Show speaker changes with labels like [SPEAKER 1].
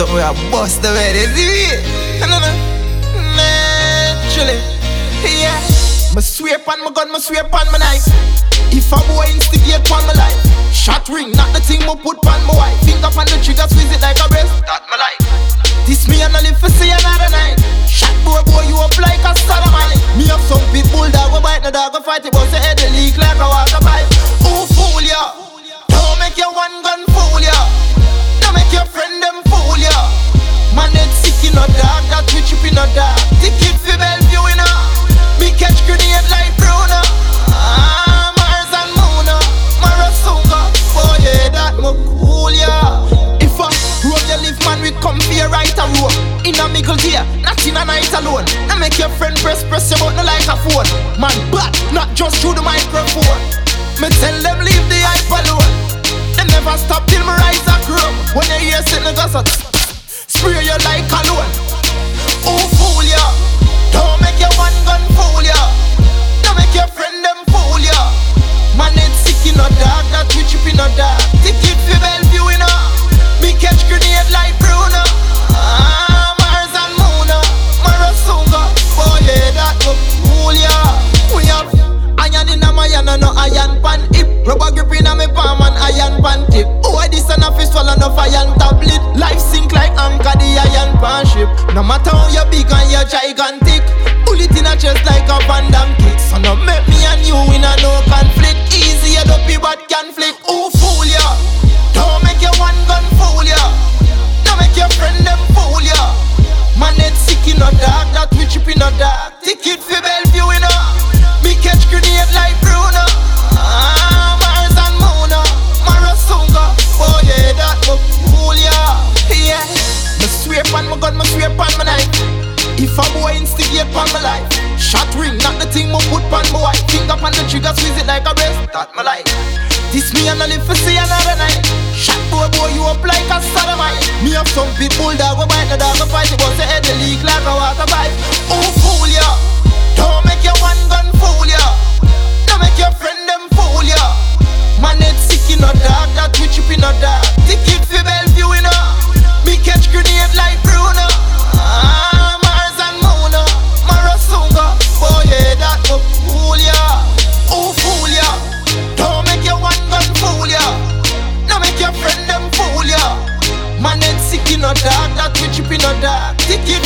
[SPEAKER 1] something where I bust the way they see it. No, no, naturally, yeah. Me swear on my gun, me swear on my knife. If a boy instigate on my life, shot ring, not the thing me put on my wife. Finger on the trigger, squeeze it like a breast. That my life. This me and I live for see another night. Shot boy, boy, you up like a sodomite. Me have some big bulldog, we bite the dog, we fight it, but say head leak like a water pipe. Who fool ya? Don't make your one gun in a night alone. Now make your friend press press your button like a phone. Man, but not just through the microphone. Me tell them leave the hype alone. They never stop till me rise a grow. When you hear sitting gossip, a and no iron pan hip. Rubber grip in a me palm and iron pan tip. Oh, this and a fist swallow enough iron tablet. Life sink like anchor the iron pan ship. No matter how you big and you gigantic. Bullet in a chest like a Van Damme kick. So no make me and you in a no conflict. Easy, you don't can flick. Who fool ya? Don't make your one gun fool ya. Don't make your friend them fool ya. Man, it's sick in a dark, that we chip in a dark. Ticket for Bellevue in a. Me catch grenade like ring, not the thing me put my wife. Finger on the trigger, squeeze it like a breast. That my life. This me and I live for see another night. Shot boy, boy, you up like a sodomite. Me have some big bulldog, we bite the dog, fight it, but say head the leak like make